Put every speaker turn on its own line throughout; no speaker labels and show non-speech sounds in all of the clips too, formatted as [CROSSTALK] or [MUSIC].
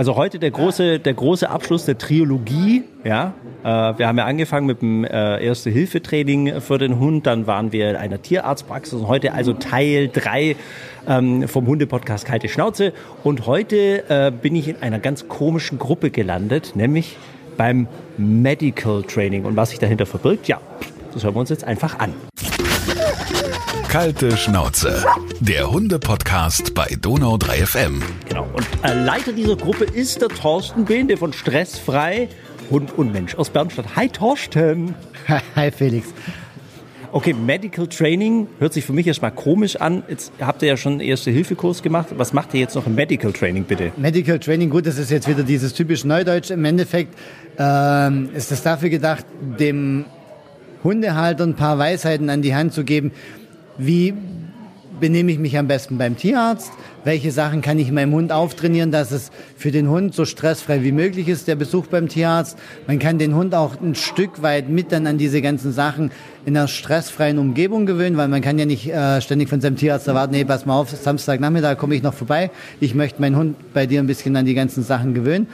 Also heute der große, der große Abschluss der Triologie. Ja, äh, wir haben ja angefangen mit dem äh, Erste-Hilfe-Training für den Hund. Dann waren wir in einer Tierarztpraxis und heute also Teil 3 ähm, vom Hunde-Podcast Kalte Schnauze. Und heute äh, bin ich in einer ganz komischen Gruppe gelandet, nämlich beim Medical Training. Und was sich dahinter verbirgt, ja, das hören wir uns jetzt einfach an.
Kalte Schnauze, der Hunde-Podcast bei Donau 3 FM.
Genau. Und äh, Leiter dieser Gruppe ist der Thorsten Behn, von Stressfrei Hund und Mensch aus Bernstadt. Hi Thorsten.
Hi Felix.
Okay, Medical Training hört sich für mich erstmal komisch an. Jetzt habt ihr ja schon einen Erste-Hilfe-Kurs gemacht. Was macht ihr jetzt noch im Medical Training, bitte?
Medical Training, gut, das ist jetzt wieder dieses typisch Neudeutsch. Im Endeffekt ähm, ist das dafür gedacht, dem Hundehalter ein paar Weisheiten an die Hand zu geben, wie benehme ich mich am besten beim Tierarzt? Welche Sachen kann ich meinem Hund auftrainieren, dass es für den Hund so stressfrei wie möglich ist, der Besuch beim Tierarzt? Man kann den Hund auch ein Stück weit mit dann an diese ganzen Sachen in einer stressfreien Umgebung gewöhnen, weil man kann ja nicht äh, ständig von seinem Tierarzt erwarten, nee, pass mal auf, Samstagnachmittag komme ich noch vorbei. Ich möchte meinen Hund bei dir ein bisschen an die ganzen Sachen gewöhnen.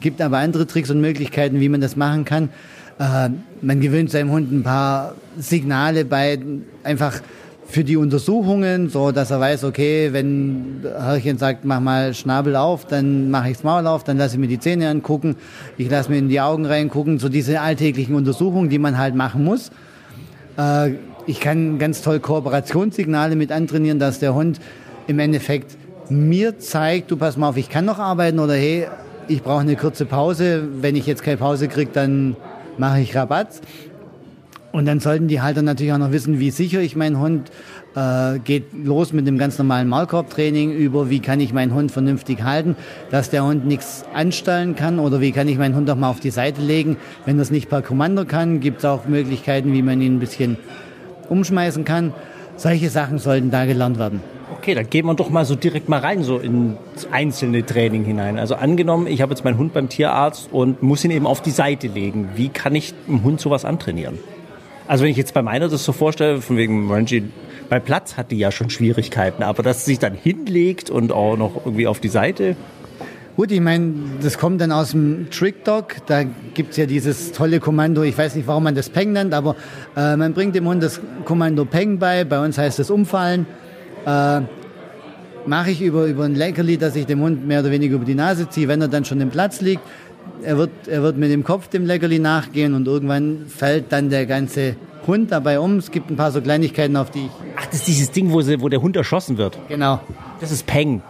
Gibt aber andere Tricks und Möglichkeiten, wie man das machen kann. Äh, man gewöhnt seinem Hund ein paar Signale bei, einfach für die Untersuchungen, so dass er weiß, okay, wenn Herrchen sagt, mach mal Schnabel auf, dann mache ich das Maul auf, dann lasse ich mir die Zähne angucken, ich lasse mir in die Augen reingucken, so diese alltäglichen Untersuchungen, die man halt machen muss. Äh, ich kann ganz toll Kooperationssignale mit antrainieren, dass der Hund im Endeffekt mir zeigt, du pass mal auf, ich kann noch arbeiten oder hey, ich brauche eine kurze Pause. Wenn ich jetzt keine Pause kriege, dann mache ich Rabatt. Und dann sollten die Halter natürlich auch noch wissen, wie sicher ich meinen Hund äh, geht los mit dem ganz normalen Maulkorbtraining über, wie kann ich meinen Hund vernünftig halten, dass der Hund nichts anstellen kann oder wie kann ich meinen Hund auch mal auf die Seite legen. Wenn das nicht per Kommando kann, gibt es auch Möglichkeiten, wie man ihn ein bisschen umschmeißen kann. Solche Sachen sollten da gelernt werden.
Okay, dann gehen wir doch mal so direkt mal rein, so ins einzelne Training hinein. Also angenommen, ich habe jetzt meinen Hund beim Tierarzt und muss ihn eben auf die Seite legen. Wie kann ich dem Hund sowas antrainieren? Also wenn ich jetzt bei meiner das so vorstelle, von wegen Rangy, bei Platz hat die ja schon Schwierigkeiten, aber dass sie sich dann hinlegt und auch noch irgendwie auf die Seite.
Gut, ich meine, das kommt dann aus dem Trick Dog. Da gibt es ja dieses tolle Kommando, ich weiß nicht, warum man das Peng nennt, aber äh, man bringt dem Hund das Kommando Peng bei. Bei uns heißt es Umfallen. Äh, Mache ich über, über ein Leckerli, dass ich dem Hund mehr oder weniger über die Nase ziehe, wenn er dann schon im Platz liegt er wird, er wird mit dem Kopf dem Leckerli nachgehen und irgendwann fällt dann der ganze Hund dabei um. Es gibt ein paar so Kleinigkeiten, auf die ich.
Ach, das ist dieses Ding, wo, sie, wo der Hund erschossen wird.
Genau.
Das ist Peng.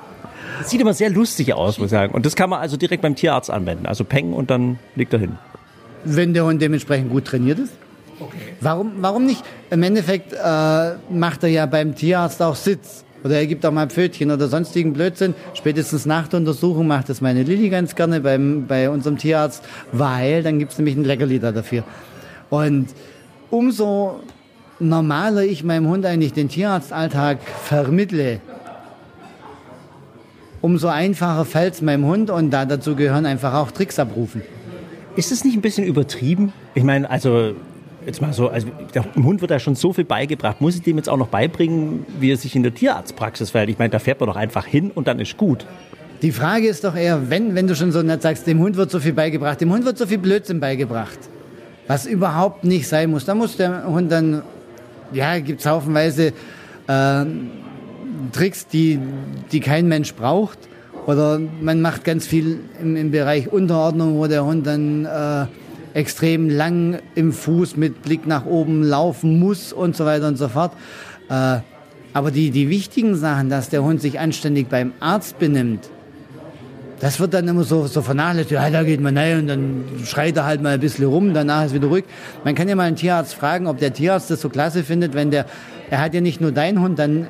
Das sieht immer sehr lustig aus, muss ich sagen. Und das kann man also direkt beim Tierarzt anwenden. Also Peng und dann liegt er hin.
Wenn der Hund dementsprechend gut trainiert ist. Okay. Warum, warum nicht? Im Endeffekt äh, macht er ja beim Tierarzt auch Sitz. Oder er gibt auch mal Pfötchen oder sonstigen Blödsinn. Spätestens nach der Untersuchung macht das meine Lilly ganz gerne beim, bei unserem Tierarzt, weil dann gibt es nämlich ein Leckerli da dafür. Und umso normaler ich meinem Hund eigentlich den Tierarztalltag vermittle, umso einfacher fällt es meinem Hund und da dazu gehören einfach auch Tricks abrufen.
Ist es nicht ein bisschen übertrieben? Ich meine, also jetzt mal so, also dem Hund wird da schon so viel beigebracht. Muss ich dem jetzt auch noch beibringen, wie er sich in der Tierarztpraxis verhält? Ich meine, da fährt man doch einfach hin und dann ist gut.
Die Frage ist doch eher, wenn, wenn du schon so nett sagst, dem Hund wird so viel beigebracht, dem Hund wird so viel Blödsinn beigebracht, was überhaupt nicht sein muss. Da muss der Hund dann, ja, gibt es haufenweise äh, Tricks, die, die kein Mensch braucht. Oder man macht ganz viel im, im Bereich Unterordnung, wo der Hund dann äh, extrem lang im Fuß mit Blick nach oben laufen muss und so weiter und so fort. Äh, aber die, die wichtigen Sachen, dass der Hund sich anständig beim Arzt benimmt, das wird dann immer so, so vernachlässigt. Ja, da geht man rein und dann schreit er halt mal ein bisschen rum, danach ist wieder ruhig. Man kann ja mal einen Tierarzt fragen, ob der Tierarzt das so klasse findet, wenn der, er hat ja nicht nur deinen Hund, dann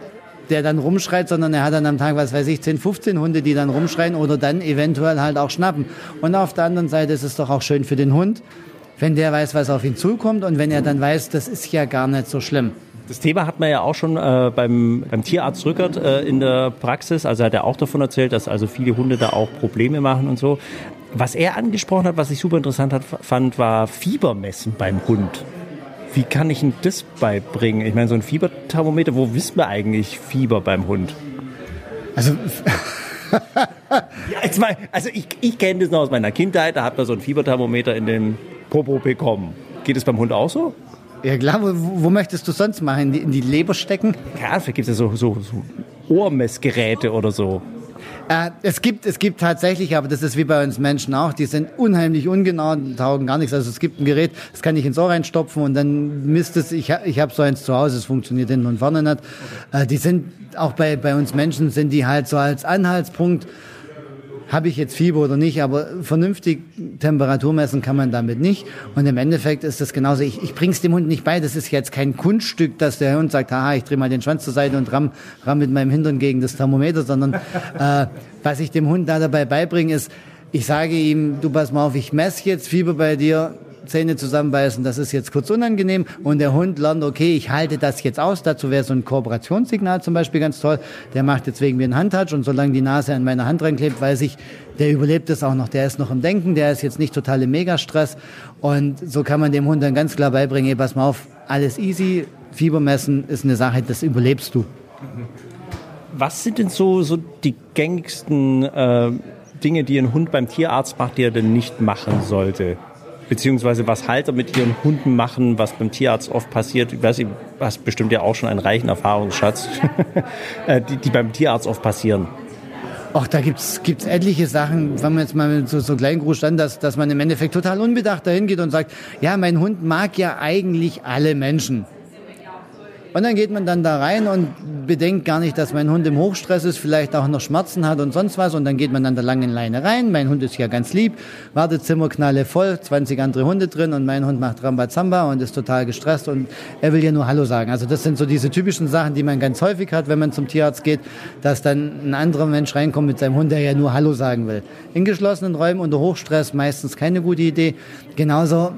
der dann rumschreit, sondern er hat dann am Tag, was weiß ich, 10, 15 Hunde, die dann rumschreien oder dann eventuell halt auch schnappen. Und auf der anderen Seite ist es doch auch schön für den Hund, wenn der weiß, was auf ihn zukommt und wenn er dann weiß, das ist ja gar nicht so schlimm.
Das Thema hat man ja auch schon äh, beim, beim Tierarzt Rückert äh, in der Praxis. Also hat er auch davon erzählt, dass also viele Hunde da auch Probleme machen und so. Was er angesprochen hat, was ich super interessant hat, fand, war Fiebermessen beim Hund. Wie kann ich ihm das beibringen? Ich meine, so ein Fieberthermometer, wo wissen wir eigentlich Fieber beim Hund?
Also
ja, mal, also ich, ich kenne das noch aus meiner Kindheit, da hat man so ein Fieberthermometer in den Popo bekommen. Geht es beim Hund auch so?
Ja klar, wo, wo möchtest du sonst machen? In die, in die Leber stecken?
Ja, vielleicht gibt es ja so, so, so Ohrmessgeräte oder so.
Äh, es, gibt, es gibt tatsächlich, aber das ist wie bei uns Menschen auch, die sind unheimlich ungenau, taugen gar nichts. Also es gibt ein Gerät, das kann ich ins Ohr reinstopfen und dann misst es, ich, ich habe so eins zu Hause, es funktioniert hinten und vorne nicht. Äh, die sind, auch bei, bei uns Menschen sind die halt so als Anhaltspunkt, habe ich jetzt Fieber oder nicht, aber vernünftig Temperatur messen kann man damit nicht. Und im Endeffekt ist das genauso. Ich, ich bringe es dem Hund nicht bei. Das ist jetzt kein Kunststück, dass der Hund sagt, haha, ich drehe mal den Schwanz zur Seite und ramm, ramm mit meinem Hintern gegen das Thermometer, sondern [LAUGHS] äh, was ich dem Hund da dabei beibringe, ist, ich sage ihm, du pass mal auf, ich messe jetzt Fieber bei dir, Zähne zusammenbeißen, das ist jetzt kurz unangenehm und der Hund lernt, okay, ich halte das jetzt aus. Dazu wäre so ein Kooperationssignal zum Beispiel ganz toll. Der macht jetzt wegen mir einen Handtouch und solange die Nase an meiner Hand reinklebt, weiß ich, der überlebt es auch noch. Der ist noch im Denken, der ist jetzt nicht total im Megastress und so kann man dem Hund dann ganz klar beibringen, hey, pass mal auf, alles easy, Fieber messen ist eine Sache, das überlebst du.
Was sind denn so, so die gängigsten äh, Dinge, die ein Hund beim Tierarzt macht, die er denn nicht machen sollte? Beziehungsweise was Halter mit ihren Hunden machen, was beim Tierarzt oft passiert. Ich weiß, du hast bestimmt ja auch schon einen reichen Erfahrungsschatz, [LAUGHS] äh, die, die beim Tierarzt oft passieren.
Ach, da gibt's gibt's etliche Sachen, wenn man jetzt mal mit so, so kleinen Gruß stand, dass, dass man im Endeffekt total unbedacht dahin geht und sagt, ja, mein Hund mag ja eigentlich alle Menschen. Und dann geht man dann da rein und bedenkt gar nicht, dass mein Hund im Hochstress ist, vielleicht auch noch Schmerzen hat und sonst was. Und dann geht man an der langen Leine rein. Mein Hund ist ja ganz lieb, Wartezimmer knalle voll, 20 andere Hunde drin und mein Hund macht Rambazamba und ist total gestresst und er will ja nur Hallo sagen. Also das sind so diese typischen Sachen, die man ganz häufig hat, wenn man zum Tierarzt geht, dass dann ein anderer Mensch reinkommt mit seinem Hund, der ja nur Hallo sagen will. In geschlossenen Räumen unter Hochstress meistens keine gute Idee. Genauso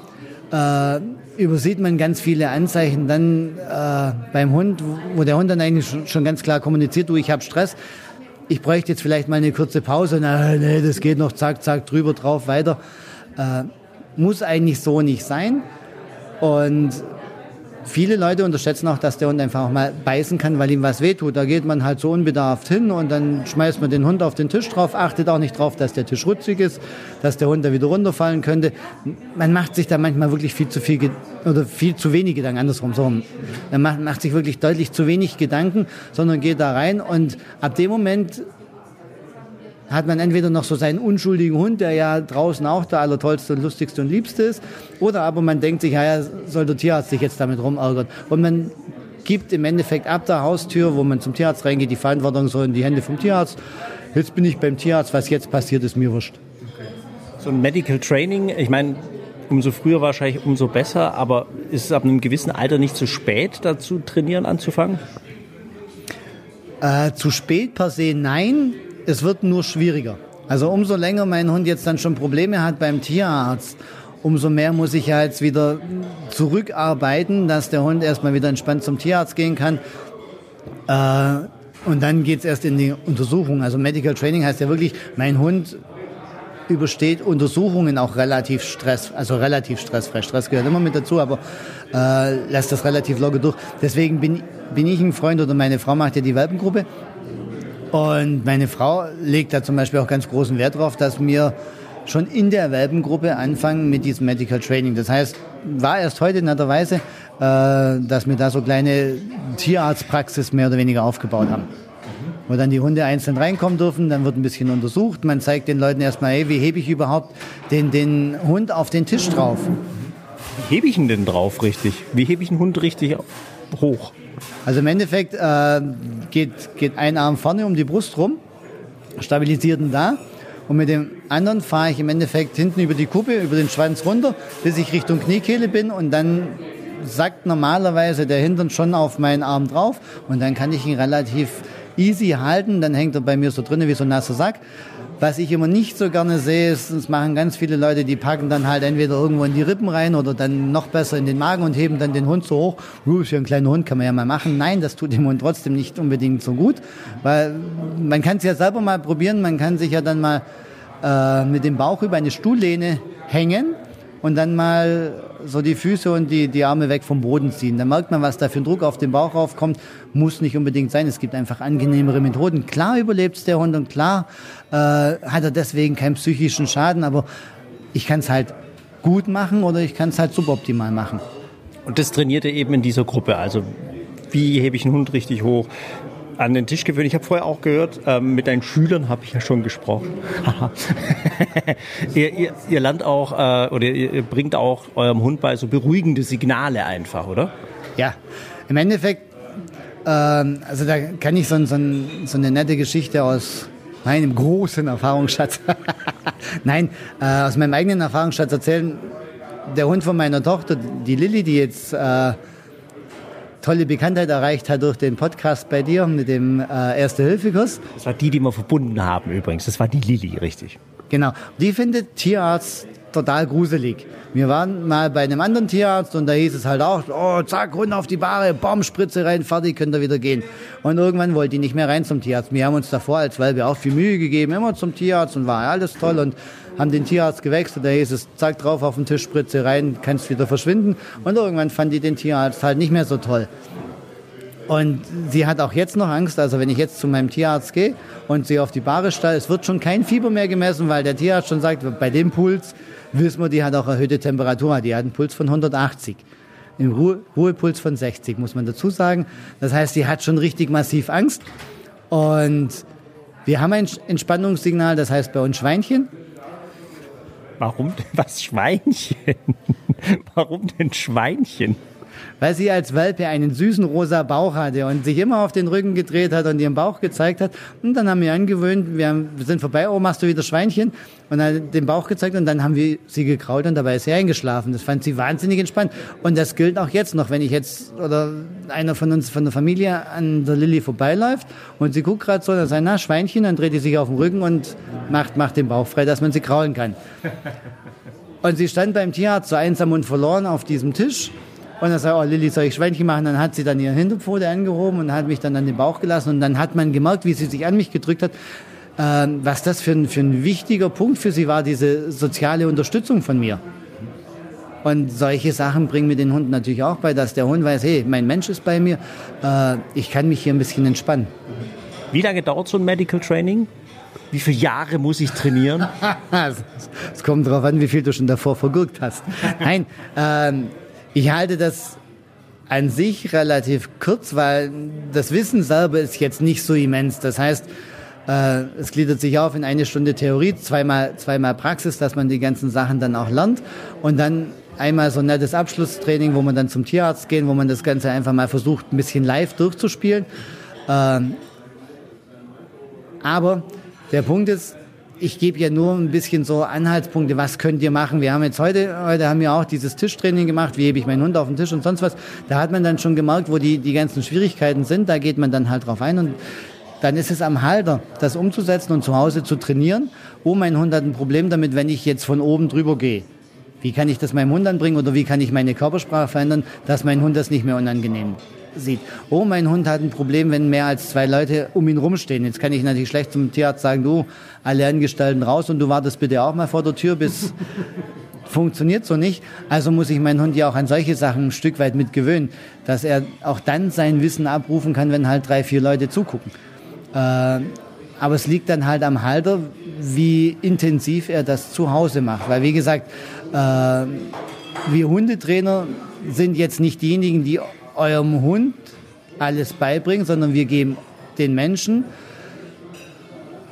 äh, übersieht man ganz viele Anzeichen dann äh, beim Hund, wo der Hund dann eigentlich schon ganz klar kommuniziert, du, ich habe Stress, ich bräuchte jetzt vielleicht mal eine kurze Pause, na, nee, das geht noch, zack, zack, drüber, drauf, weiter. Äh, muss eigentlich so nicht sein. Und Viele Leute unterschätzen auch, dass der Hund einfach auch mal beißen kann, weil ihm was wehtut. Da geht man halt so unbedarft hin und dann schmeißt man den Hund auf den Tisch drauf, achtet auch nicht drauf, dass der Tisch rutschig ist, dass der Hund da wieder runterfallen könnte. Man macht sich da manchmal wirklich viel zu viel oder viel zu wenig Gedanken, andersrum so. Man macht sich wirklich deutlich zu wenig Gedanken, sondern geht da rein und ab dem Moment hat man entweder noch so seinen unschuldigen Hund, der ja draußen auch der allertollste und lustigste und liebste ist, oder aber man denkt sich, ja, ja soll der Tierarzt sich jetzt damit rumärgern. Und man gibt im Endeffekt ab der Haustür, wo man zum Tierarzt reingeht, die Verantwortung so in die Hände vom Tierarzt. Jetzt bin ich beim Tierarzt, was jetzt passiert, ist mir wurscht.
So ein Medical Training, ich meine, umso früher wahrscheinlich umso besser, aber ist es ab einem gewissen Alter nicht zu spät, dazu trainieren anzufangen?
Äh, zu spät per se nein es wird nur schwieriger. Also umso länger mein Hund jetzt dann schon Probleme hat beim Tierarzt, umso mehr muss ich ja jetzt wieder zurückarbeiten, dass der Hund erstmal wieder entspannt zum Tierarzt gehen kann. Äh, und dann geht's erst in die Untersuchung. Also Medical Training heißt ja wirklich, mein Hund übersteht Untersuchungen auch relativ stress, also relativ stressfrei. Stress gehört immer mit dazu, aber äh, lässt das relativ locker durch. Deswegen bin, bin ich ein Freund oder meine Frau macht ja die Welpengruppe und meine Frau legt da zum Beispiel auch ganz großen Wert drauf, dass wir schon in der Welpengruppe anfangen mit diesem Medical Training. Das heißt, war erst heute netterweise, äh, dass wir da so kleine Tierarztpraxis mehr oder weniger aufgebaut haben. Wo dann die Hunde einzeln reinkommen dürfen, dann wird ein bisschen untersucht. Man zeigt den Leuten erstmal, hey, wie hebe ich überhaupt den, den Hund auf den Tisch drauf?
Wie hebe ich ihn denn drauf richtig? Wie hebe ich einen Hund richtig hoch?
Also im Endeffekt äh, geht, geht ein Arm vorne um die Brust rum, stabilisiert ihn da. Und mit dem anderen fahre ich im Endeffekt hinten über die Kuppe, über den Schwanz runter, bis ich Richtung Kniekehle bin und dann sackt normalerweise der Hintern schon auf meinen Arm drauf und dann kann ich ihn relativ easy halten, dann hängt er bei mir so drinnen wie so ein nasser Sack. Was ich immer nicht so gerne sehe, ist, das machen ganz viele Leute, die packen dann halt entweder irgendwo in die Rippen rein oder dann noch besser in den Magen und heben dann den Hund so hoch. Uh, ist ja ein kleiner Hund, kann man ja mal machen. Nein, das tut dem Hund trotzdem nicht unbedingt so gut, weil man kann es ja selber mal probieren. Man kann sich ja dann mal äh, mit dem Bauch über eine Stuhllehne hängen und dann mal so die Füße und die, die Arme weg vom Boden ziehen. Dann merkt man, was da für ein Druck auf den Bauch raufkommt. Muss nicht unbedingt sein. Es gibt einfach angenehmere Methoden. Klar überlebt der Hund und klar äh, hat er deswegen keinen psychischen Schaden, aber ich kann es halt gut machen oder ich kann es halt suboptimal machen.
Und das trainiert ihr eben in dieser Gruppe. Also wie hebe ich einen Hund richtig hoch? An den Tisch gewöhnen. Ich habe vorher auch gehört, ähm, mit deinen Schülern habe ich ja schon gesprochen. [LAUGHS] ihr, ihr, ihr lernt auch äh, oder ihr bringt auch eurem Hund bei so beruhigende Signale einfach, oder?
Ja, im Endeffekt, ähm, also da kann ich so, so, so eine nette Geschichte aus meinem großen Erfahrungsschatz, [LAUGHS] nein, äh, aus meinem eigenen Erfahrungsschatz erzählen. Der Hund von meiner Tochter, die Lilly, die jetzt äh, tolle Bekanntheit erreicht hat durch den Podcast bei dir mit dem äh, Erste-Hilfe-Kurs.
Das war die, die wir verbunden haben übrigens. Das war die Lilly, richtig.
Genau. Die findet Tierarzt total gruselig. Wir waren mal bei einem anderen Tierarzt und da hieß es halt auch, oh, zack, Hund auf die Bahre, Baumspritze rein, fertig, könnt ihr wieder gehen. Und irgendwann wollte die nicht mehr rein zum Tierarzt. Wir haben uns davor als Welpe auch viel Mühe gegeben, immer zum Tierarzt und war alles toll und haben den Tierarzt gewechselt. Da hieß es, zack, drauf auf den Tisch, Spritze rein, kannst wieder verschwinden. Und irgendwann fand die den Tierarzt halt nicht mehr so toll. Und sie hat auch jetzt noch Angst, also wenn ich jetzt zu meinem Tierarzt gehe und sie auf die Bahre stelle, es wird schon kein Fieber mehr gemessen, weil der Tierarzt schon sagt, bei dem Puls wissen wir, die hat auch erhöhte Temperatur, die hat einen Puls von 180. Im Ruhe, Ruhepuls von 60, muss man dazu sagen. Das heißt, sie hat schon richtig massiv Angst. Und wir haben ein Entspannungssignal, das heißt bei uns Schweinchen.
Warum denn was Schweinchen? [LAUGHS] Warum denn Schweinchen?
Weil sie als Welpe einen süßen rosa Bauch hatte und sich immer auf den Rücken gedreht hat und ihren Bauch gezeigt hat. Und dann haben wir angewöhnt, wir, haben, wir sind vorbei, oh, machst du wieder Schweinchen? Und dann den Bauch gezeigt und dann haben wir sie gekrault und dabei ist sie eingeschlafen. Das fand sie wahnsinnig entspannt. Und das gilt auch jetzt noch, wenn ich jetzt oder einer von uns von der Familie an der Lilly vorbeiläuft und sie guckt gerade so, dann sagt, na, Schweinchen, dann dreht sie sich auf den Rücken und macht, macht den Bauch frei, dass man sie kraulen kann. [LAUGHS] Und sie stand beim Tierarzt so einsam und verloren auf diesem Tisch und dann sagt, oh Lilly, soll ich Schweinchen machen? Dann hat sie dann ihre Hinterpfote angehoben und hat mich dann an den Bauch gelassen. Und dann hat man gemerkt, wie sie sich an mich gedrückt hat, äh, was das für ein, für ein wichtiger Punkt für sie war, diese soziale Unterstützung von mir. Und solche Sachen bringen mir den Hund natürlich auch bei, dass der Hund weiß, hey, mein Mensch ist bei mir, äh, ich kann mich hier ein bisschen entspannen.
Wie lange dauert so ein Medical Training? Wie viele Jahre muss ich trainieren? [LAUGHS]
Es kommt darauf an, wie viel du schon davor vergurkt hast. Nein, ähm, ich halte das an sich relativ kurz, weil das Wissen selber ist jetzt nicht so immens. Das heißt, äh, es gliedert sich auf in eine Stunde Theorie, zweimal, zweimal Praxis, dass man die ganzen Sachen dann auch lernt und dann einmal so ein nettes Abschlusstraining, wo man dann zum Tierarzt gehen, wo man das Ganze einfach mal versucht, ein bisschen live durchzuspielen. Ähm, aber der Punkt ist, ich gebe ja nur ein bisschen so Anhaltspunkte, was könnt ihr machen. Wir haben jetzt heute, heute haben wir auch dieses Tischtraining gemacht, wie hebe ich meinen Hund auf den Tisch und sonst was. Da hat man dann schon gemerkt, wo die, die ganzen Schwierigkeiten sind. Da geht man dann halt drauf ein und dann ist es am Halter, das umzusetzen und zu Hause zu trainieren. Oh, mein Hund hat ein Problem damit, wenn ich jetzt von oben drüber gehe. Wie kann ich das meinem Hund anbringen oder wie kann ich meine Körpersprache verändern, dass mein Hund das nicht mehr unangenehm sieht. Oh, mein Hund hat ein Problem, wenn mehr als zwei Leute um ihn rumstehen. Jetzt kann ich natürlich schlecht zum Tierarzt sagen, du, alle Angestellten raus und du wartest bitte auch mal vor der Tür, bis [LAUGHS] funktioniert so nicht. Also muss ich meinen Hund ja auch an solche Sachen ein Stück weit mitgewöhnen, dass er auch dann sein Wissen abrufen kann, wenn halt drei, vier Leute zugucken. Äh, aber es liegt dann halt am Halter, wie intensiv er das zu Hause macht. Weil wie gesagt, äh, wir Hundetrainer sind jetzt nicht diejenigen, die eurem Hund alles beibringen, sondern wir geben den Menschen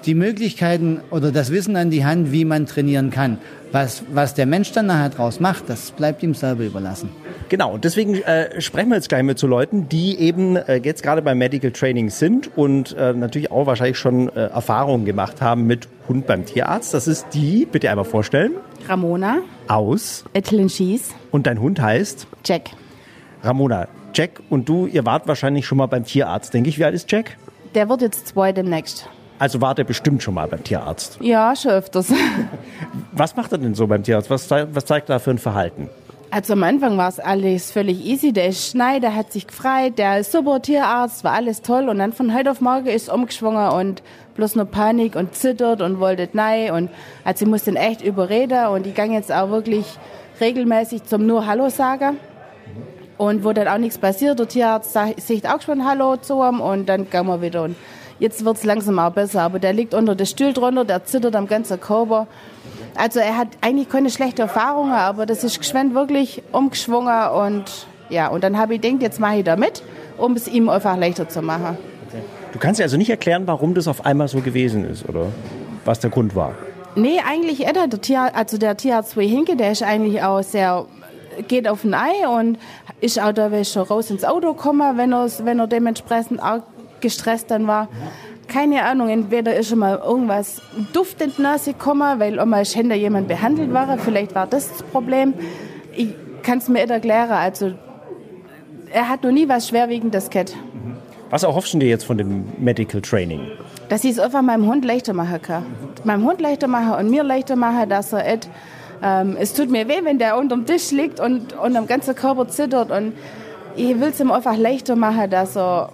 die Möglichkeiten oder das Wissen an die Hand, wie man trainieren kann. Was, was der Mensch dann nachher draus macht, das bleibt ihm selber überlassen.
Genau, deswegen äh, sprechen wir jetzt gleich mit zu Leuten, die eben äh, jetzt gerade beim Medical Training sind und äh, natürlich auch wahrscheinlich schon äh, Erfahrungen gemacht haben mit Hund beim Tierarzt. Das ist die, bitte einmal vorstellen.
Ramona.
Aus.
Ettelin Schieß.
Und dein Hund heißt?
Jack.
Ramona, Jack und du, ihr wart wahrscheinlich schon mal beim Tierarzt, denke ich. Wie alt ist Jack?
Der wird jetzt zwei demnächst.
Also war der bestimmt schon mal beim Tierarzt.
Ja, schon öfters. [LAUGHS]
Was macht er denn so beim Tierarzt? Was, was zeigt er für ein Verhalten?
Also am Anfang war es alles völlig easy. Der ist Schneider, hat sich gefreut, der ist super Tierarzt, war alles toll. Und dann von heute auf morgen ist er umgeschwungen und bloß nur Panik und zittert und wollte nein. Und also ich muss den echt überreden und ich gang jetzt auch wirklich regelmäßig zum nur Hallo sagen. Und wo dann auch nichts passiert, der Tierarzt sagt auch schon Hallo zu ihm und dann gehen wir wieder. Und jetzt wird es langsam auch besser, aber der liegt unter der Stuhl drunter, der zittert am ganzen Körper. Also er hat eigentlich keine schlechten Erfahrungen, aber das ist geschwind wirklich umgeschwungen und ja, und dann habe ich gedacht, jetzt mache ich da mit, um es ihm einfach leichter zu machen.
Du kannst dir also nicht erklären, warum das auf einmal so gewesen ist, oder was der Grund war?
Nee, eigentlich Edda, der Tier, also der Tierarzt, wo ich hingehe, der ist eigentlich auch sehr, geht auf ein Ei und ist auch da schon raus ins Auto gekommen, wenn er, wenn er dementsprechend auch gestresst dann war. Keine Ahnung, entweder ist schon mal irgendwas Duft in die Nase gekommen, weil einmal Schänder jemand behandelt war, vielleicht war das das Problem. Ich kann es mir nicht erklären, also er hat noch nie was Schwerwiegendes gehabt.
Was erhoffst du dir jetzt von dem Medical Training?
Dass ich es einfach meinem Hund leichter machen kann. Meinem Hund leichter machen und mir leichter machen, dass er et, ähm, es tut mir weh, wenn der unterm Tisch liegt und, und am ganzen Körper zittert und ich will es ihm einfach leichter machen, dass er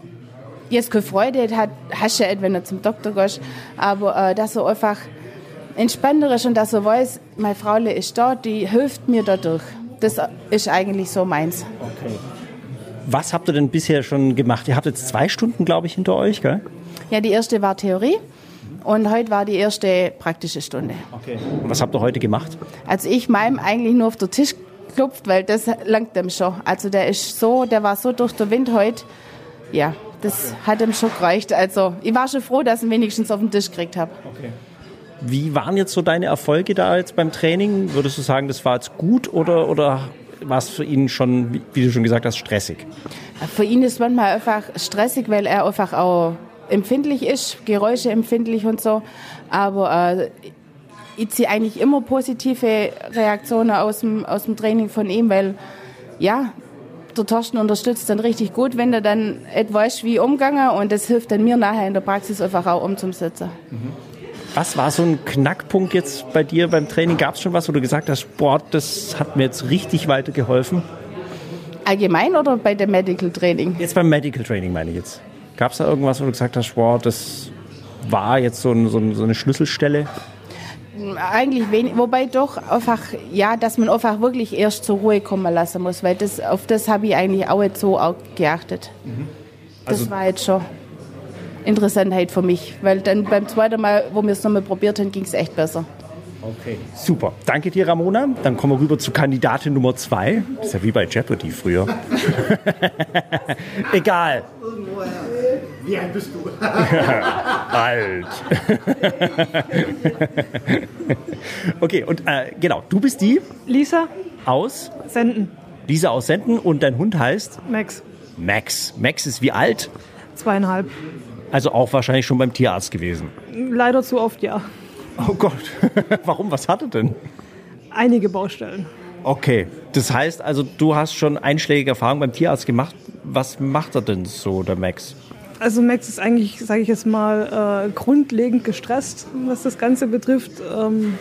jetzt keine Freude hat, hast du ja wenn er zum Doktor geht, aber äh, dass er einfach entspannter ist und dass er weiß, meine Frau ist da, die hilft mir dadurch. Das ist eigentlich so meins.
Okay. Was habt ihr denn bisher schon gemacht? Ihr habt jetzt zwei Stunden, glaube ich, hinter euch, gell?
Ja, die erste war Theorie und heute war die erste praktische Stunde.
Okay. Und was habt ihr heute gemacht?
Also ich meinem eigentlich nur auf den Tisch geklopft, weil das langt dem schon. Also der ist so, der war so durch den Wind heute. Ja, das hat ihm schon gereicht. Also ich war schon froh, dass ich ihn wenigstens auf den Tisch gekriegt habe.
Okay. Wie waren jetzt so deine Erfolge da jetzt beim Training? Würdest du sagen, das war jetzt gut oder, oder war es für ihn schon, wie du schon gesagt hast, stressig?
Für ihn ist manchmal einfach stressig, weil er einfach auch empfindlich ist, Geräusche empfindlich und so. Aber äh, ich ziehe eigentlich immer positive Reaktionen aus dem, aus dem Training von ihm, weil ja, der Torsten unterstützt dann richtig gut, wenn er dann etwas wie umgangen und das hilft dann mir nachher in der Praxis einfach auch umzusetzen.
Mhm. Was war so ein Knackpunkt jetzt bei dir beim Training? Gab es schon was, wo du gesagt hast, Sport, das hat mir jetzt richtig weitergeholfen?
Allgemein oder bei dem Medical Training?
Jetzt beim Medical Training meine ich jetzt. Gab es da irgendwas, wo du gesagt hast, Sport, das war jetzt so, ein, so, eine Schlüsselstelle?
Eigentlich wenig, wobei doch einfach, ja, dass man einfach wirklich erst zur Ruhe kommen lassen muss, weil das, auf das habe ich eigentlich auch jetzt so auch geachtet. Mhm. Also das war jetzt schon. Interessantheit für mich, weil dann beim zweiten Mal, wo wir es nochmal probiert haben, ging es echt besser.
Okay, super. Danke dir, Ramona. Dann kommen wir rüber zu Kandidatin Nummer zwei. Das ist ja wie bei Jeopardy früher. [LAUGHS] Egal. Wie alt bist du? [LAUGHS] Alt. [LAUGHS] okay, und äh, genau, du bist die?
Lisa.
Aus?
Senden.
Lisa aus Senden und dein Hund heißt?
Max.
Max. Max ist wie alt?
Zweieinhalb.
Also auch wahrscheinlich schon beim Tierarzt gewesen.
Leider zu oft, ja.
Oh Gott. [LAUGHS] Warum? Was hat er denn?
Einige Baustellen.
Okay. Das heißt also, du hast schon einschlägige Erfahrungen beim Tierarzt gemacht. Was macht er denn so, der Max?
Also Max ist eigentlich, sage ich jetzt mal, äh, grundlegend gestresst, was das Ganze betrifft. Ähm,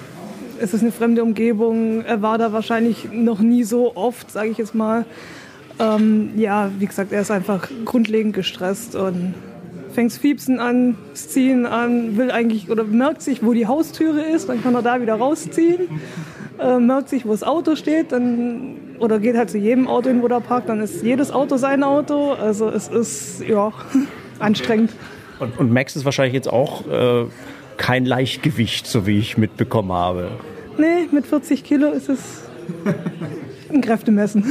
es ist eine fremde Umgebung. Er war da wahrscheinlich noch nie so oft, sage ich jetzt mal. Ähm, ja, wie gesagt, er ist einfach grundlegend gestresst und fängt Fiepsen an, Ziehen an, will eigentlich oder merkt sich, wo die Haustüre ist, dann kann er da wieder rausziehen. Äh, merkt sich, wo das Auto steht, dann oder geht halt zu jedem Auto hin, wo der parkt, dann ist jedes Auto sein Auto. Also es ist ja [LAUGHS] anstrengend.
Und, und Max ist wahrscheinlich jetzt auch äh, kein Leichtgewicht, so wie ich mitbekommen habe.
Nee, mit 40 Kilo ist es [LAUGHS] ein Kräftemessen.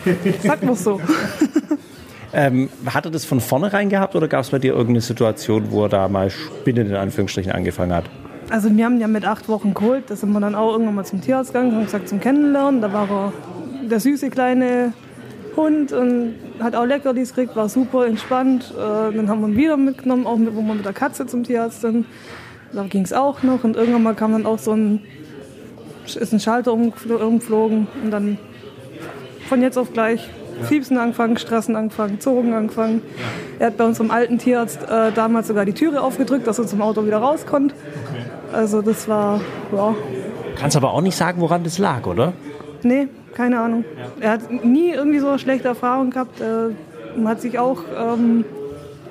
Okay. Sagt man so. [LAUGHS]
Ähm, hat er das von vornherein gehabt oder gab es bei dir irgendeine Situation, wo er da mal spinnend in Anführungsstrichen angefangen hat?
Also wir haben ja mit acht Wochen geholt, da sind wir dann auch irgendwann mal zum Tierarzt gegangen, haben gesagt zum Kennenlernen. Da war er der süße kleine Hund und hat auch Leckerlis gekriegt, war super entspannt. Äh, dann haben wir ihn wieder mitgenommen, auch mit, wo wir mit der Katze zum Tierarzt sind. Da ging es auch noch und irgendwann mal kam dann auch so ein, ist ein Schalter umgeflogen und dann von jetzt auf gleich Fiepsen angefangen, Stressen angefangen, Zogen angefangen. Er hat bei unserem alten Tierarzt äh, damals sogar die Türe aufgedrückt, dass er zum Auto wieder raus konnte. Also das war, ja.
Kannst aber auch nicht sagen, woran das lag, oder?
Nee, keine Ahnung. Ja. Er hat nie irgendwie so schlechte Erfahrungen gehabt. Er hat sich auch ähm,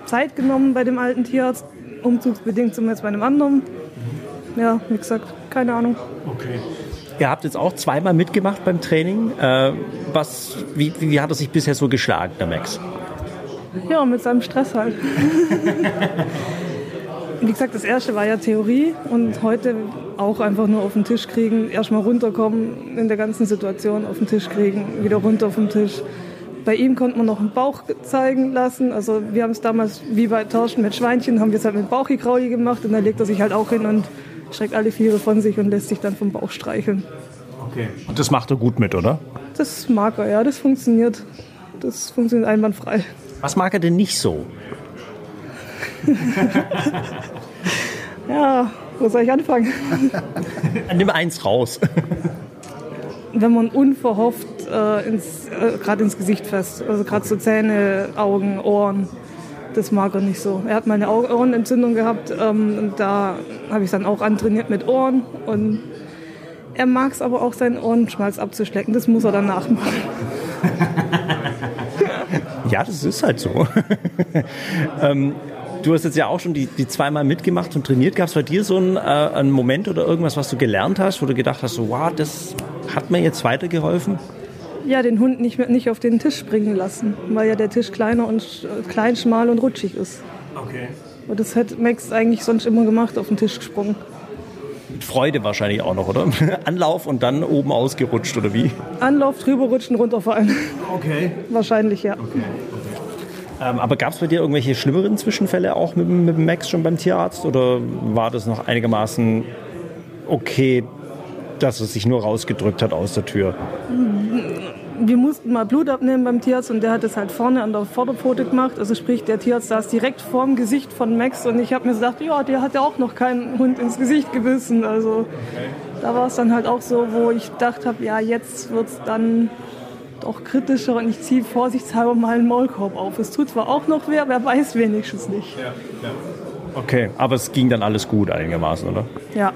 Zeit genommen bei dem alten Tierarzt, umzugsbedingt zum jetzt bei einem anderen. Ja, wie gesagt, keine Ahnung.
Okay. Ihr habt jetzt auch zweimal mitgemacht beim Training. Äh, was, wie, wie hat er sich bisher so geschlagen, der Max?
Ja, mit seinem Stress halt. [LAUGHS] Wie gesagt, das erste war ja Theorie und heute auch einfach nur auf den Tisch kriegen, erstmal runterkommen, in der ganzen Situation auf den Tisch kriegen, wieder runter vom Tisch. Bei ihm konnte man noch einen Bauch zeigen lassen. Also wir haben es damals wie bei Tauschen mit Schweinchen, haben wir es halt mit Bauchikrauli gemacht und dann legt er sich halt auch hin und streckt alle Viere von sich und lässt sich dann vom Bauch streicheln.
Okay. Und das macht er gut mit, oder?
Das mag er, ja, das funktioniert. Das funktioniert einwandfrei.
Was mag er denn nicht so? [LAUGHS]
Ja, wo soll ich anfangen?
Nimm eins raus.
Wenn man unverhofft äh, ins, äh, gerade ins Gesicht fest, also gerade so Zähne, Augen, Ohren, das mag er nicht so. Er hat mal eine Au- Ohrenentzündung gehabt ähm, und da habe ich dann auch antrainiert mit Ohren und er mag es aber auch, seinen Ohrenschmalz abzuschlecken. Das muss er dann nachmachen. [LAUGHS]
Ja, das ist halt so. [LAUGHS] ähm, du hast jetzt ja auch schon die, die zweimal mitgemacht und trainiert. Gab es bei dir so einen, äh, einen Moment oder irgendwas, was du gelernt hast, wo du gedacht hast, so, wow, das hat mir jetzt weitergeholfen?
Ja, den Hund nicht, mehr, nicht auf den Tisch springen lassen, weil ja der Tisch kleiner und äh, klein, schmal und rutschig ist.
Okay.
Und das hat Max eigentlich sonst immer gemacht, auf den Tisch gesprungen.
Mit Freude wahrscheinlich auch noch, oder? [LAUGHS] Anlauf und dann oben ausgerutscht, oder wie?
Anlauf, drüber rutschen, runterfallen.
Okay. [LAUGHS]
Wahrscheinlich, ja.
Ähm, aber gab es bei dir irgendwelche schlimmeren Zwischenfälle auch mit, mit Max schon beim Tierarzt? Oder war das noch einigermaßen okay, dass er sich nur rausgedrückt hat aus der Tür?
Wir mussten mal Blut abnehmen beim Tierarzt und der hat es halt vorne an der Vorderpfote gemacht. Also sprich, der Tierarzt saß direkt vorm Gesicht von Max und ich habe mir gesagt, ja, der hat ja auch noch keinen Hund ins Gesicht gebissen. Also da war es dann halt auch so, wo ich gedacht habe, ja, jetzt wird es dann doch kritischer und ich ziehe vorsichtshalber mal einen Maulkorb auf. Es tut zwar auch noch weh, aber er weiß wenigstens nicht.
Okay, aber es ging dann alles gut einigermaßen, oder?
Ja,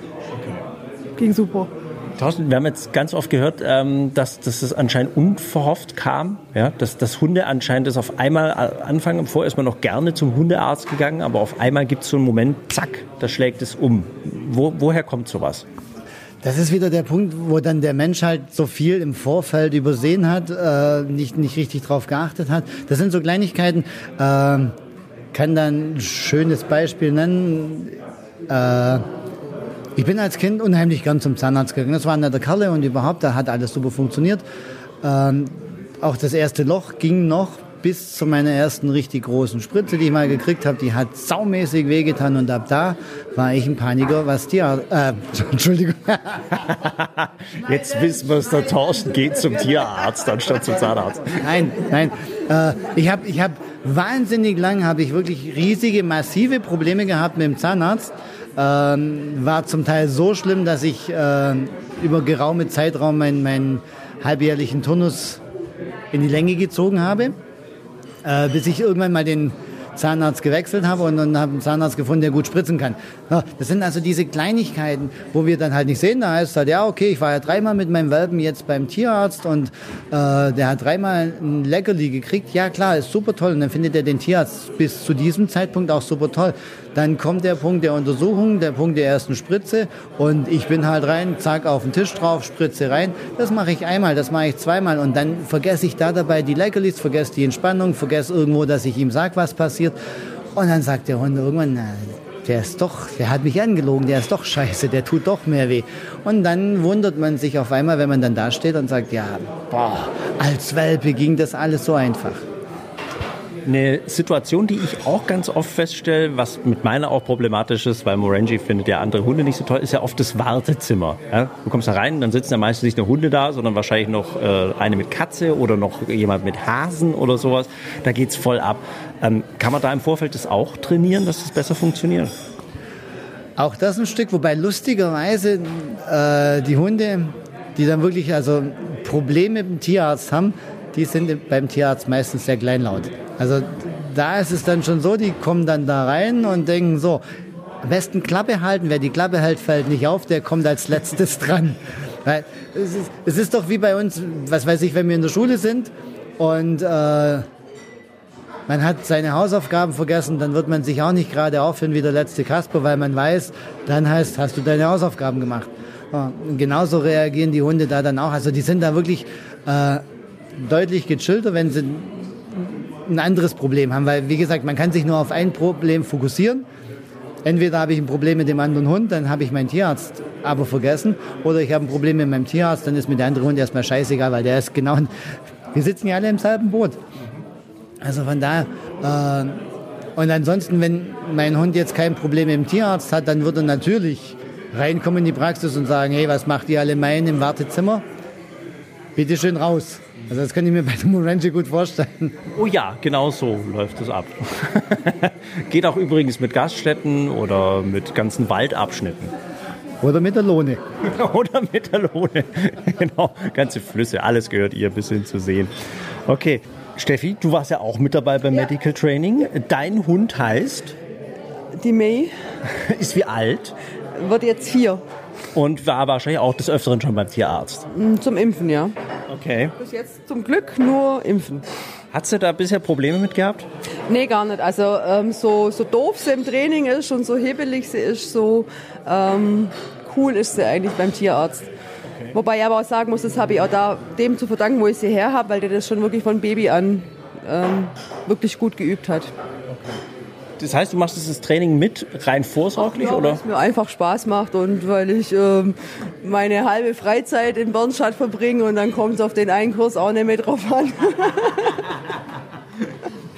ging super.
Thorsten, wir haben jetzt ganz oft gehört, ähm, dass, dass es anscheinend unverhofft kam, ja, dass, dass Hunde anscheinend das auf einmal äh, anfangen. Vorher ist man noch gerne zum Hundearzt gegangen, aber auf einmal gibt es so einen Moment, zack, da schlägt es um. Wo, woher kommt sowas?
Das ist wieder der Punkt, wo dann der Mensch halt so viel im Vorfeld übersehen hat, äh, nicht, nicht richtig drauf geachtet hat. Das sind so Kleinigkeiten. Äh, kann dann ein schönes Beispiel nennen. Äh, ich bin als Kind unheimlich gern zum Zahnarzt gegangen. Das war einer der Kerle und überhaupt, da hat alles super funktioniert. Ähm, auch das erste Loch ging noch bis zu meiner ersten richtig großen Spritze, die ich mal gekriegt habe. Die hat saumäßig wehgetan und ab da war ich ein Paniker, was Tierarzt... Äh, [LAUGHS] Entschuldigung. [LAUGHS]
Jetzt wissen wir es, der Thorsten geht zum Tierarzt anstatt zum Zahnarzt.
Nein, nein. Äh, ich habe ich hab wahnsinnig lang, habe ich wirklich riesige, massive Probleme gehabt mit dem Zahnarzt. Ähm, war zum Teil so schlimm, dass ich äh, über geraume Zeitraum meinen meinen halbjährlichen Turnus in die Länge gezogen habe, äh, bis ich irgendwann mal den Zahnarzt gewechselt habe und dann habe einen Zahnarzt gefunden, der gut spritzen kann. Das sind also diese Kleinigkeiten, wo wir dann halt nicht sehen. Da heißt es halt, ja, okay, ich war ja dreimal mit meinem Welpen jetzt beim Tierarzt und äh, der hat dreimal ein Leckerli gekriegt. Ja, klar, ist super toll. Und dann findet er den Tierarzt bis zu diesem Zeitpunkt auch super toll. Dann kommt der Punkt der Untersuchung, der Punkt der ersten Spritze und ich bin halt rein, zack, auf den Tisch drauf, Spritze rein. Das mache ich einmal, das mache ich zweimal und dann vergesse ich da dabei die Leckerlis, vergesse die Entspannung, vergesse irgendwo, dass ich ihm sag, was passiert. Und dann sagt der Hund irgendwann, na, der ist doch, der hat mich angelogen, der ist doch scheiße, der tut doch mehr weh. Und dann wundert man sich auf einmal, wenn man dann da steht und sagt, ja, boah, als Welpe ging das alles so einfach.
Eine Situation, die ich auch ganz oft feststelle, was mit meiner auch problematisch ist, weil Morangi findet ja andere Hunde nicht so toll, ist ja oft das Wartezimmer. Ja? Du kommst da rein, dann sitzen ja meistens nicht nur Hunde da, sondern wahrscheinlich noch äh, eine mit Katze oder noch jemand mit Hasen oder sowas. Da geht's voll ab. Ähm, kann man da im Vorfeld das auch trainieren, dass das besser funktioniert?
Auch das ein Stück, wobei lustigerweise äh, die Hunde, die dann wirklich also Probleme mit dem Tierarzt haben, die sind beim Tierarzt meistens sehr kleinlaut. Also da ist es dann schon so, die kommen dann da rein und denken so, am besten Klappe halten, wer die Klappe hält, fällt nicht auf, der kommt als letztes [LAUGHS] dran. Weil es ist, es ist doch wie bei uns, was weiß ich, wenn wir in der Schule sind und äh, man hat seine Hausaufgaben vergessen, dann wird man sich auch nicht gerade aufhören wie der letzte Kasper, weil man weiß, dann heißt, hast du deine Hausaufgaben gemacht. Und genauso reagieren die Hunde da dann auch. Also die sind da wirklich äh, deutlich gechillter, wenn sie ein anderes Problem haben. Weil, wie gesagt, man kann sich nur auf ein Problem fokussieren. Entweder habe ich ein Problem mit dem anderen Hund, dann habe ich meinen Tierarzt aber vergessen. Oder ich habe ein Problem mit meinem Tierarzt, dann ist mir der andere Hund erstmal scheißegal, weil der ist genau... Wir sitzen ja alle im selben Boot. Also von daher... Äh, und ansonsten, wenn mein Hund jetzt kein Problem mit dem Tierarzt hat, dann würde er natürlich reinkommen in die Praxis und sagen, hey, was macht ihr alle meinen im Wartezimmer? Bitte schön raus. Also das kann ich mir bei dem Morangi gut vorstellen.
Oh ja, genau so läuft es ab. [LAUGHS] Geht auch übrigens mit Gaststätten oder mit ganzen Waldabschnitten.
Oder mit der Lohne. [LAUGHS]
oder mit der Lohne. [LAUGHS] genau, ganze Flüsse, alles gehört ihr bis hin zu sehen. Okay, Steffi, du warst ja auch mit dabei beim ja. Medical Training. Dein Hund heißt?
Die May.
Ist wie alt?
Wird jetzt vier.
Und war wahrscheinlich auch des Öfteren schon beim Tierarzt?
Mm, zum Impfen, ja.
Okay.
Bis jetzt zum Glück nur Impfen.
Hat sie da bisher Probleme mit gehabt?
Nee, gar nicht. Also ähm, so, so doof sie im Training ist und so hebelig sie ist, so ähm, cool ist sie eigentlich beim Tierarzt. Okay. Wobei ich aber auch sagen muss, das habe ich auch da dem zu verdanken, wo ich sie her habe, weil der das schon wirklich von Baby an ähm, wirklich gut geübt hat.
Das heißt, du machst dieses Training mit, rein vorsorglich,
ja,
oder?
Weil es mir einfach Spaß macht und weil ich ähm, meine halbe Freizeit in Bernstadt verbringe und dann kommt es auf den einen Kurs auch nicht mehr drauf an.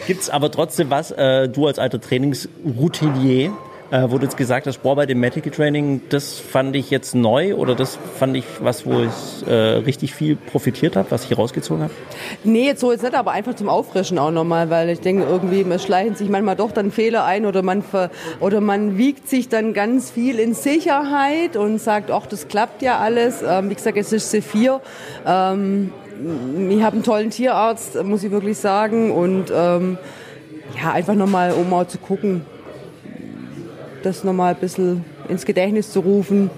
Gibt es aber trotzdem was, äh, du als alter Trainingsroutinier, äh, wo du jetzt gesagt hast, boah, bei dem Medical Training, das fand ich jetzt neu oder das fand ich was, wo ich äh, richtig viel profitiert habe, was ich rausgezogen habe?
Nee, jetzt so jetzt nicht, aber einfach zum Auffrischen auch nochmal, weil ich denke, irgendwie man schleichen sich manchmal doch dann Fehler ein oder man, ver, oder man wiegt sich dann ganz viel in Sicherheit und sagt, ach, das klappt ja alles. Ähm, wie gesagt, es ist C4. Ähm, ich habe einen tollen Tierarzt, muss ich wirklich sagen. Und ähm, ja, einfach nochmal, um mal zu gucken, das nochmal ein bisschen ins Gedächtnis zu rufen.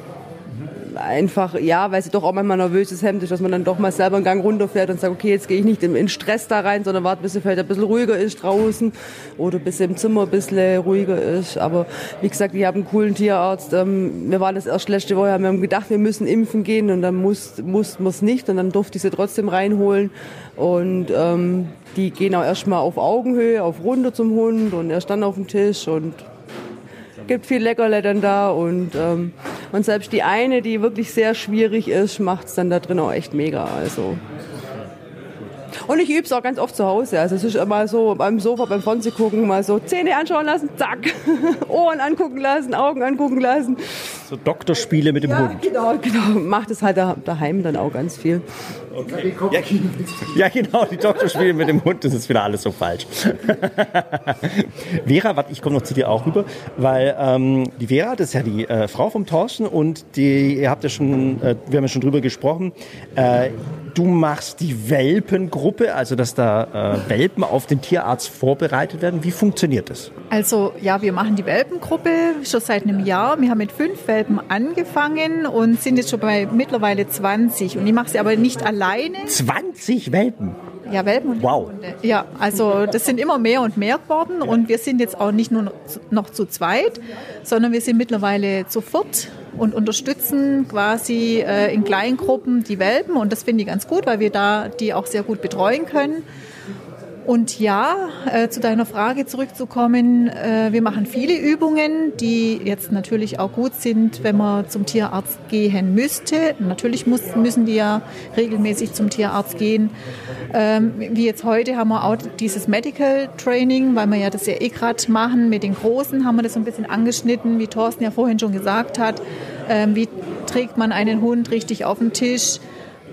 Einfach, ja, weil sie doch auch manchmal nervöses Hemd ist, dass man dann doch mal selber einen Gang runterfährt und sagt, okay, jetzt gehe ich nicht in Stress da rein, sondern warte, bis sie vielleicht ein bisschen ruhiger ist draußen oder bis im Zimmer ein bisschen ruhiger ist. Aber wie gesagt, ich habe einen coolen Tierarzt. Ähm, wir waren das erst letzte Woche, wir haben gedacht, wir müssen impfen gehen und dann muss, muss, muss nicht und dann durfte ich sie trotzdem reinholen. Und ähm, die gehen auch erstmal auf Augenhöhe, auf runter zum Hund und erst dann auf den Tisch und gibt viel Leckerle dann da und, ähm, und selbst die eine, die wirklich sehr schwierig ist, macht es dann da drin auch echt mega. Also und ich übe es auch ganz oft zu Hause. Also es ist immer so beim Sofa, beim Fernsehen gucken, mal so Zähne anschauen lassen, zack, [LAUGHS] Ohren angucken lassen, Augen angucken lassen.
So Doktorspiele mit dem
ja,
Hund.
Genau, genau. Macht es halt daheim dann auch ganz viel.
Okay. Ja, ja, genau, die Doktorspiele mit dem Hund, das ist wieder alles so falsch. [LAUGHS] Vera, warte, ich komme noch zu dir auch rüber, weil ähm, die Vera, das ist ja die äh, Frau vom Thorsten und die, ihr habt ja schon, äh, wir haben ja schon drüber gesprochen, äh, du machst die Welpengruppe, also dass da äh, Welpen auf den Tierarzt vorbereitet werden. Wie funktioniert das?
Also ja, wir machen die Welpengruppe schon seit einem Jahr. Wir haben mit fünf Welpen angefangen und sind jetzt schon bei mittlerweile 20. Und ich mache sie aber nicht alleine.
20 Welpen?
Ja, Welpen und
wow.
Hunde. Ja, also das sind immer mehr und mehr geworden und wir sind jetzt auch nicht nur noch zu zweit, sondern wir sind mittlerweile zu viert und unterstützen quasi äh, in Kleingruppen die Welpen und das finde ich ganz gut, weil wir da die auch sehr gut betreuen können. Und ja, äh, zu deiner Frage zurückzukommen, äh, wir machen viele Übungen, die jetzt natürlich auch gut sind, wenn man zum Tierarzt gehen müsste. Natürlich muss, müssen die ja regelmäßig zum Tierarzt gehen. Ähm, wie jetzt heute haben wir auch dieses Medical Training, weil wir ja das ja eh gerade machen. Mit den Großen haben wir das so ein bisschen angeschnitten, wie Thorsten ja vorhin schon gesagt hat. Ähm, wie trägt man einen Hund richtig auf den Tisch?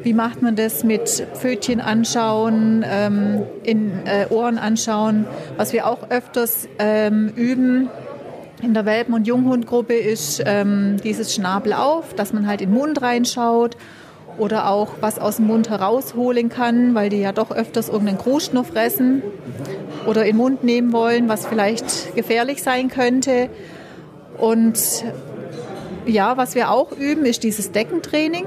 Wie macht man das mit Pfötchen anschauen, ähm, in äh, Ohren anschauen? Was wir auch öfters ähm, üben in der Welpen- und Junghundgruppe ist ähm, dieses Schnabel auf, dass man halt in den Mund reinschaut oder auch was aus dem Mund herausholen kann, weil die ja doch öfters irgendeinen Kruschtner fressen oder in den Mund nehmen wollen, was vielleicht gefährlich sein könnte. Und ja, was wir auch üben, ist dieses Deckentraining.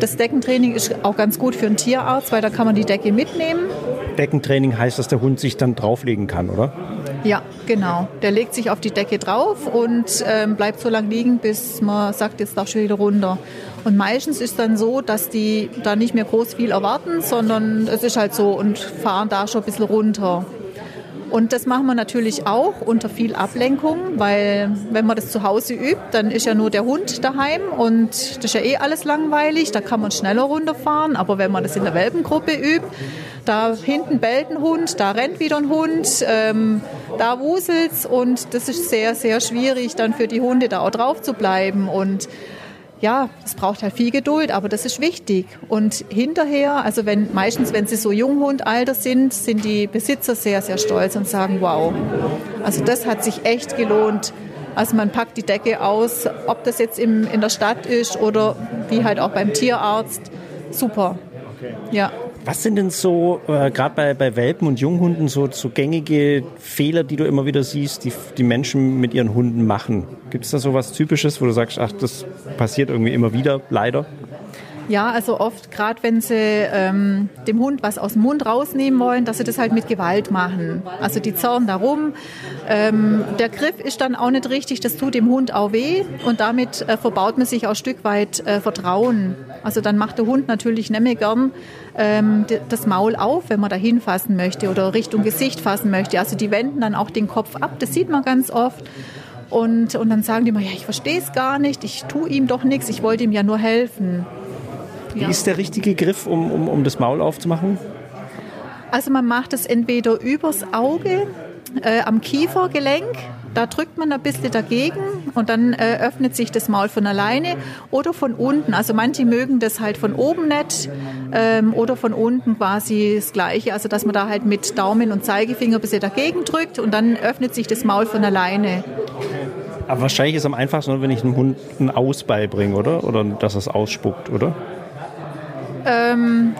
Das Deckentraining ist auch ganz gut für einen Tierarzt, weil da kann man die Decke mitnehmen.
Deckentraining heißt, dass der Hund sich dann drauflegen kann, oder?
Ja, genau. Der legt sich auf die Decke drauf und ähm, bleibt so lange liegen, bis man sagt, jetzt darf schon wieder runter. Und meistens ist dann so, dass die da nicht mehr groß viel erwarten, sondern es ist halt so und fahren da schon ein bisschen runter. Und das machen wir natürlich auch unter viel Ablenkung, weil wenn man das zu Hause übt, dann ist ja nur der Hund daheim und das ist ja eh alles langweilig, da kann man schneller runterfahren. Aber wenn man das in der Welpengruppe übt, da hinten bellt ein Hund, da rennt wieder ein Hund, ähm, da wuselt's. Und das ist sehr, sehr schwierig dann für die Hunde da auch drauf zu bleiben. Und ja, es braucht halt viel Geduld, aber das ist wichtig. Und hinterher, also wenn meistens, wenn sie so Junghundalter sind, sind die Besitzer sehr, sehr stolz und sagen, wow, also das hat sich echt gelohnt. Also man packt die Decke aus, ob das jetzt im, in der Stadt ist oder wie halt auch beim Tierarzt. Super. Ja.
Was sind denn so, äh, gerade bei, bei Welpen und Junghunden, so, so gängige Fehler, die du immer wieder siehst, die die Menschen mit ihren Hunden machen? Gibt es da so was Typisches, wo du sagst, ach, das passiert irgendwie immer wieder, leider?
Ja, also oft, gerade wenn sie ähm, dem Hund was aus dem Mund rausnehmen wollen, dass sie das halt mit Gewalt machen. Also die zerren da rum. Ähm, der Griff ist dann auch nicht richtig, das tut dem Hund auch weh und damit äh, verbaut man sich auch ein Stück weit äh, Vertrauen. Also dann macht der Hund natürlich nicht mehr gern ähm, das Maul auf, wenn man da hinfassen möchte oder Richtung Gesicht fassen möchte. Also die wenden dann auch den Kopf ab, das sieht man ganz oft. Und, und dann sagen die mal, ja, ich verstehe es gar nicht, ich tue ihm doch nichts, ich wollte ihm ja nur helfen.
Wie ja. ist der richtige Griff, um, um, um das Maul aufzumachen?
Also man macht es entweder übers Auge, äh, am Kiefergelenk, da drückt man ein bisschen dagegen und dann äh, öffnet sich das Maul von alleine oder von unten. Also manche mögen das halt von oben nicht ähm, oder von unten quasi das Gleiche. Also dass man da halt mit Daumen und Zeigefinger ein bisschen dagegen drückt und dann öffnet sich das Maul von alleine.
Aber wahrscheinlich ist es am einfachsten, wenn ich einem Hund ein Aus beibringe, oder? Oder dass es ausspuckt, oder?
Ähm,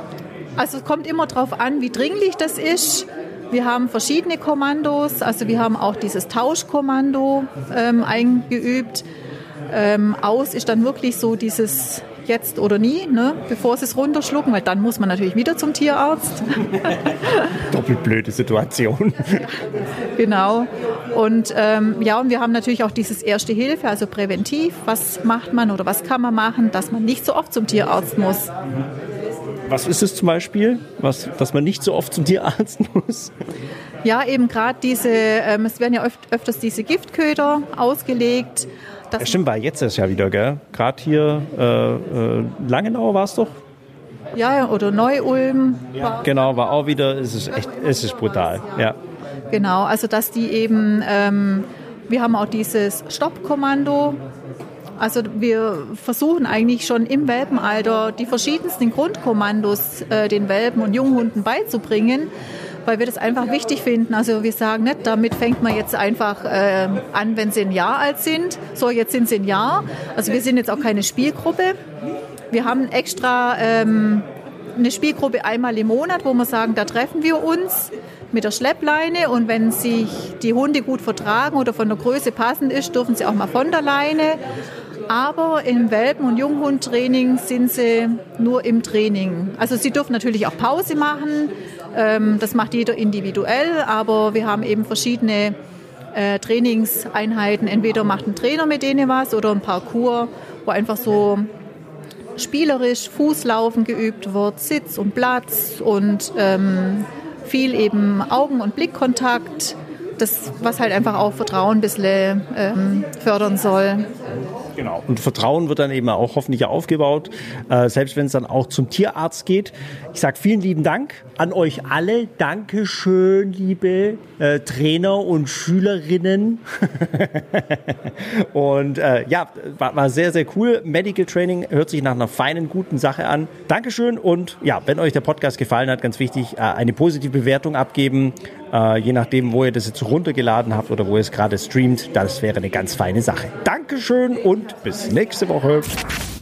also es kommt immer darauf an, wie dringlich das ist. Wir haben verschiedene Kommandos, also wir haben auch dieses Tauschkommando ähm, eingeübt. Ähm, aus ist dann wirklich so dieses jetzt oder nie, ne, bevor sie es runterschlucken, weil dann muss man natürlich wieder zum Tierarzt. [LAUGHS]
Doppelt blöde Situation. [LAUGHS]
genau. Und ähm, ja, und wir haben natürlich auch dieses Erste Hilfe, also präventiv. Was macht man oder was kann man machen, dass man nicht so oft zum Tierarzt muss?
Was ist es zum Beispiel, was, dass man nicht so oft zum Tierarzt [LAUGHS] muss?
Ja, eben gerade diese, ähm, es werden ja öf öfters diese Giftköder ausgelegt.
Ja, stimmt, war jetzt das ja wieder, gell? Gerade hier, äh, äh, Langenau war es doch?
Ja, oder Neu-Ulm.
Ja, genau, war auch wieder, es ist echt, es ist brutal, ja.
Genau, also dass die eben, ähm, wir haben auch dieses Stoppkommando, also wir versuchen eigentlich schon im Welpenalter die verschiedensten Grundkommandos äh, den Welpen und Junghunden beizubringen, weil wir das einfach wichtig finden. Also wir sagen nicht, damit fängt man jetzt einfach äh, an, wenn sie ein Jahr alt sind. So, jetzt sind sie ein Jahr. Also wir sind jetzt auch keine Spielgruppe. Wir haben extra ähm, eine Spielgruppe einmal im Monat, wo wir sagen, da treffen wir uns mit der Schleppleine und wenn sich die Hunde gut vertragen oder von der Größe passend ist, dürfen sie auch mal von der Leine. Aber im Welpen- und Junghundtraining sind sie nur im Training. Also sie dürfen natürlich auch Pause machen. Ähm, das macht jeder individuell, aber wir haben eben verschiedene äh, Trainingseinheiten. Entweder macht ein Trainer mit denen was oder ein Parcours, wo einfach so spielerisch Fußlaufen geübt wird, Sitz und Platz und ähm, viel eben Augen- und Blickkontakt. Das, was halt einfach auch Vertrauen ein bisschen ähm, fördern soll.
Genau. Und Vertrauen wird dann eben auch hoffentlich aufgebaut, äh, selbst wenn es dann auch zum Tierarzt geht. Ich sage vielen lieben Dank an euch alle. Dankeschön, liebe äh, Trainer und Schülerinnen. [LAUGHS] und äh, ja, war, war sehr, sehr cool. Medical Training hört sich nach einer feinen, guten Sache an. Dankeschön und ja, wenn euch der Podcast gefallen hat, ganz wichtig, äh, eine positive Bewertung abgeben. Äh, je nachdem, wo ihr das jetzt runtergeladen habt oder wo ihr es gerade streamt, das wäre eine ganz feine Sache. Dankeschön und bis nächste Woche.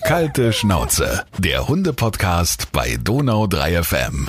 Kalte Schnauze, der Hunde-Podcast bei Donau 3 FM.